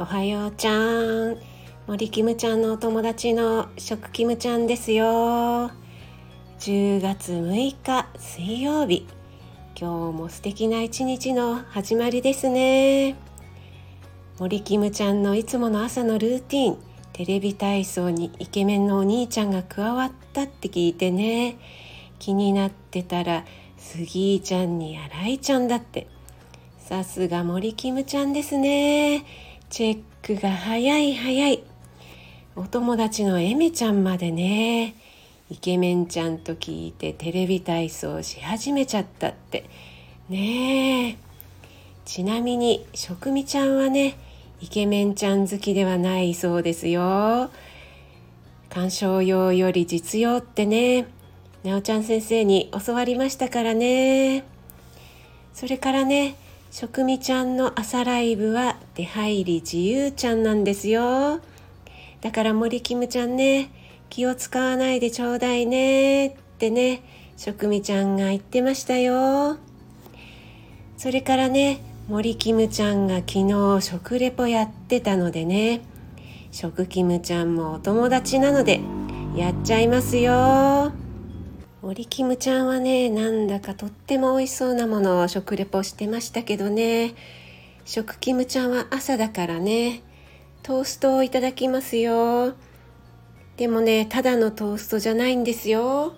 おはようちゃん。森キムちゃんのお友達の食キムちゃんですよ。10月6日水曜日。今日も素敵な一日の始まりですね。森キムちゃんのいつもの朝のルーティン。テレビ体操にイケメンのお兄ちゃんが加わったって聞いてね。気になってたら杉井ちゃんに新井ちゃんだって。さすが森キムちゃんですね。チェックが早い早い。お友達のエメちゃんまでね。イケメンちゃんと聞いてテレビ体操し始めちゃったって。ねえ。ちなみに食味ちゃんはねイケメンちゃん好きではないそうですよ。鑑賞用より実用ってね。なおちゃん先生に教わりましたからね。それからね食味ちゃんの朝ライブは出入り自由ちゃんなんですよ。だから森キムちゃんね気を使わないでちょうだいねってね食味ちゃんが言ってましたよ。それからね森キムちゃんが昨日食レポやってたのでね食キムちゃんもお友達なのでやっちゃいますよ。森キムちゃんはねなんだかとっても美味しそうなものを食レポしてましたけどね。食キムちゃんは朝だからねトーストをいただきますよ。でもねただのトーストじゃないんですよ。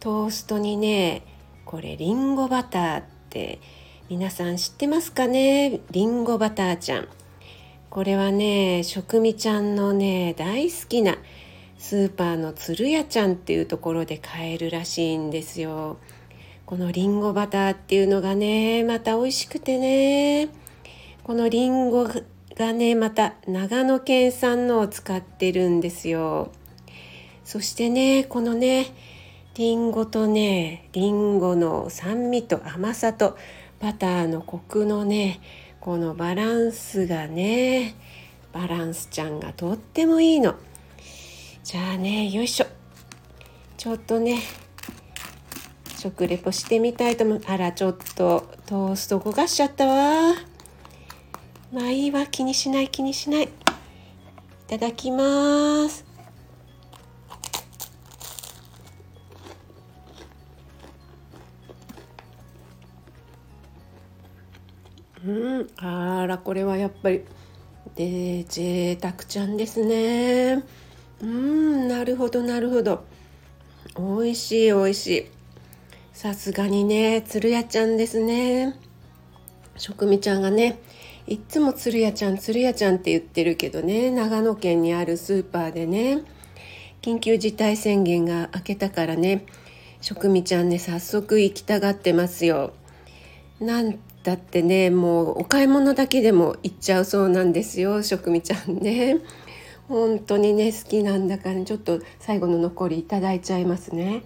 トーストにねこれリンゴバターって皆さん知ってますかね？リンゴバターちゃん。これはね食味ちゃんのね大好きなスーパーの鶴屋ちゃんっていうところで買えるらしいんですよ。このりんごバターっていうのがねまた美味しくてね。このりんごがねまた長野県産のを使ってるんですよ。そしてねこのねりんごとねりんごの酸味と甘さとバターのコクのねこのバランスがねバランスちゃんがとってもいいの。じゃあねよいしょ。ちょっとね食レポしてみたいと思う。あらちょっとトースト焦がしちゃったわ。まあいいわ気にしない気にしない。いただきます。うんあらこれはやっぱりで贅沢ちゃんですね。うんなるほどなるほど。美味しい美味しい。さすがにね鶴屋ちゃんですね。食味ちゃんがねいっつも鶴屋ちゃん鶴屋ちゃんって言ってるけどね長野県にあるスーパーでね緊急事態宣言が明けたからね食味ちゃんね早速行きたがってますよ。なんだってねもうお買い物だけでも行っちゃうそうなんですよ食味ちゃんね。本当にね好きなんだから、ね、ちょっと最後の残りいただいちゃいますね。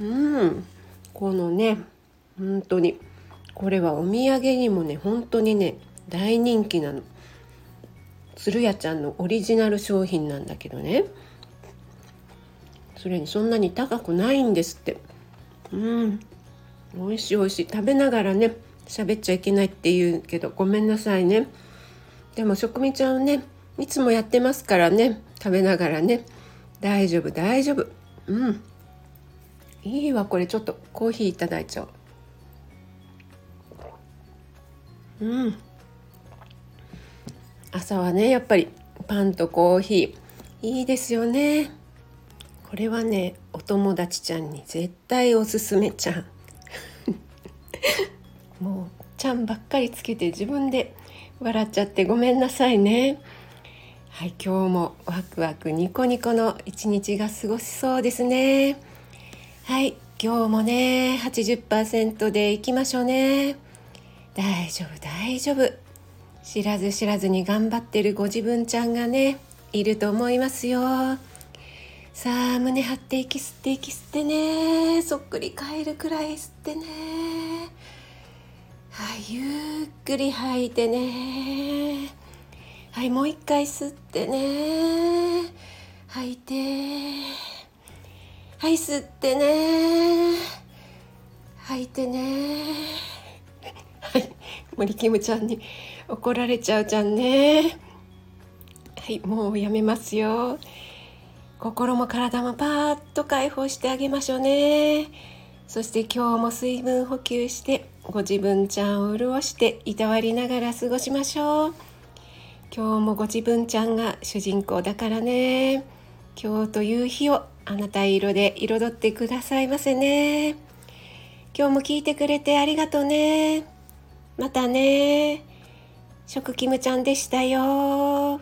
うん。このね本当にこれはお土産にもね本当にね大人気なの。鶴屋ちゃんのオリジナル商品なんだけどね。それにそんなに高くないんですって。うん。美味しい美味しい。食べながらね喋っちゃいけないって言うけどごめんなさいね。でも食味ちゃんねいつもやってますからね。食べながらね。大丈夫大丈夫。うん。いいわこれちょっと。コーヒーいただいちゃう。うん。朝はねやっぱりパンとコーヒー。いいですよね。これはねお友達ちゃんに絶対おすすめちゃん。もうちゃんばっかりつけて自分で笑っちゃってごめんなさいね。はい今日もワクワクニコニコの一日が過ごしそうですね。はい今日もね80%でいきましょうね。大丈夫大丈夫。知らず知らずに頑張ってるご自分ちゃんがねいると思いますよ。さあ胸張って息吸って息吸ってね。そっくり返るくらい吸ってね。はいゆっくり吐いてね。はいもう一回吸ってね。吐いて。はい吸ってね。吐いてね。はい森キムちゃんに怒られちゃうじゃんね。はいもうやめますよ。心も体もパーッと解放してあげましょうね。そして今日も水分補給してご自分ちゃんを潤していたわりながら過ごしましょう。今日もご自分ちゃんが主人公だからね。今日という日をあなた色で彩ってくださいませね。今日も聞いてくれてありがとうね。またね。食キムちゃんでしたよ。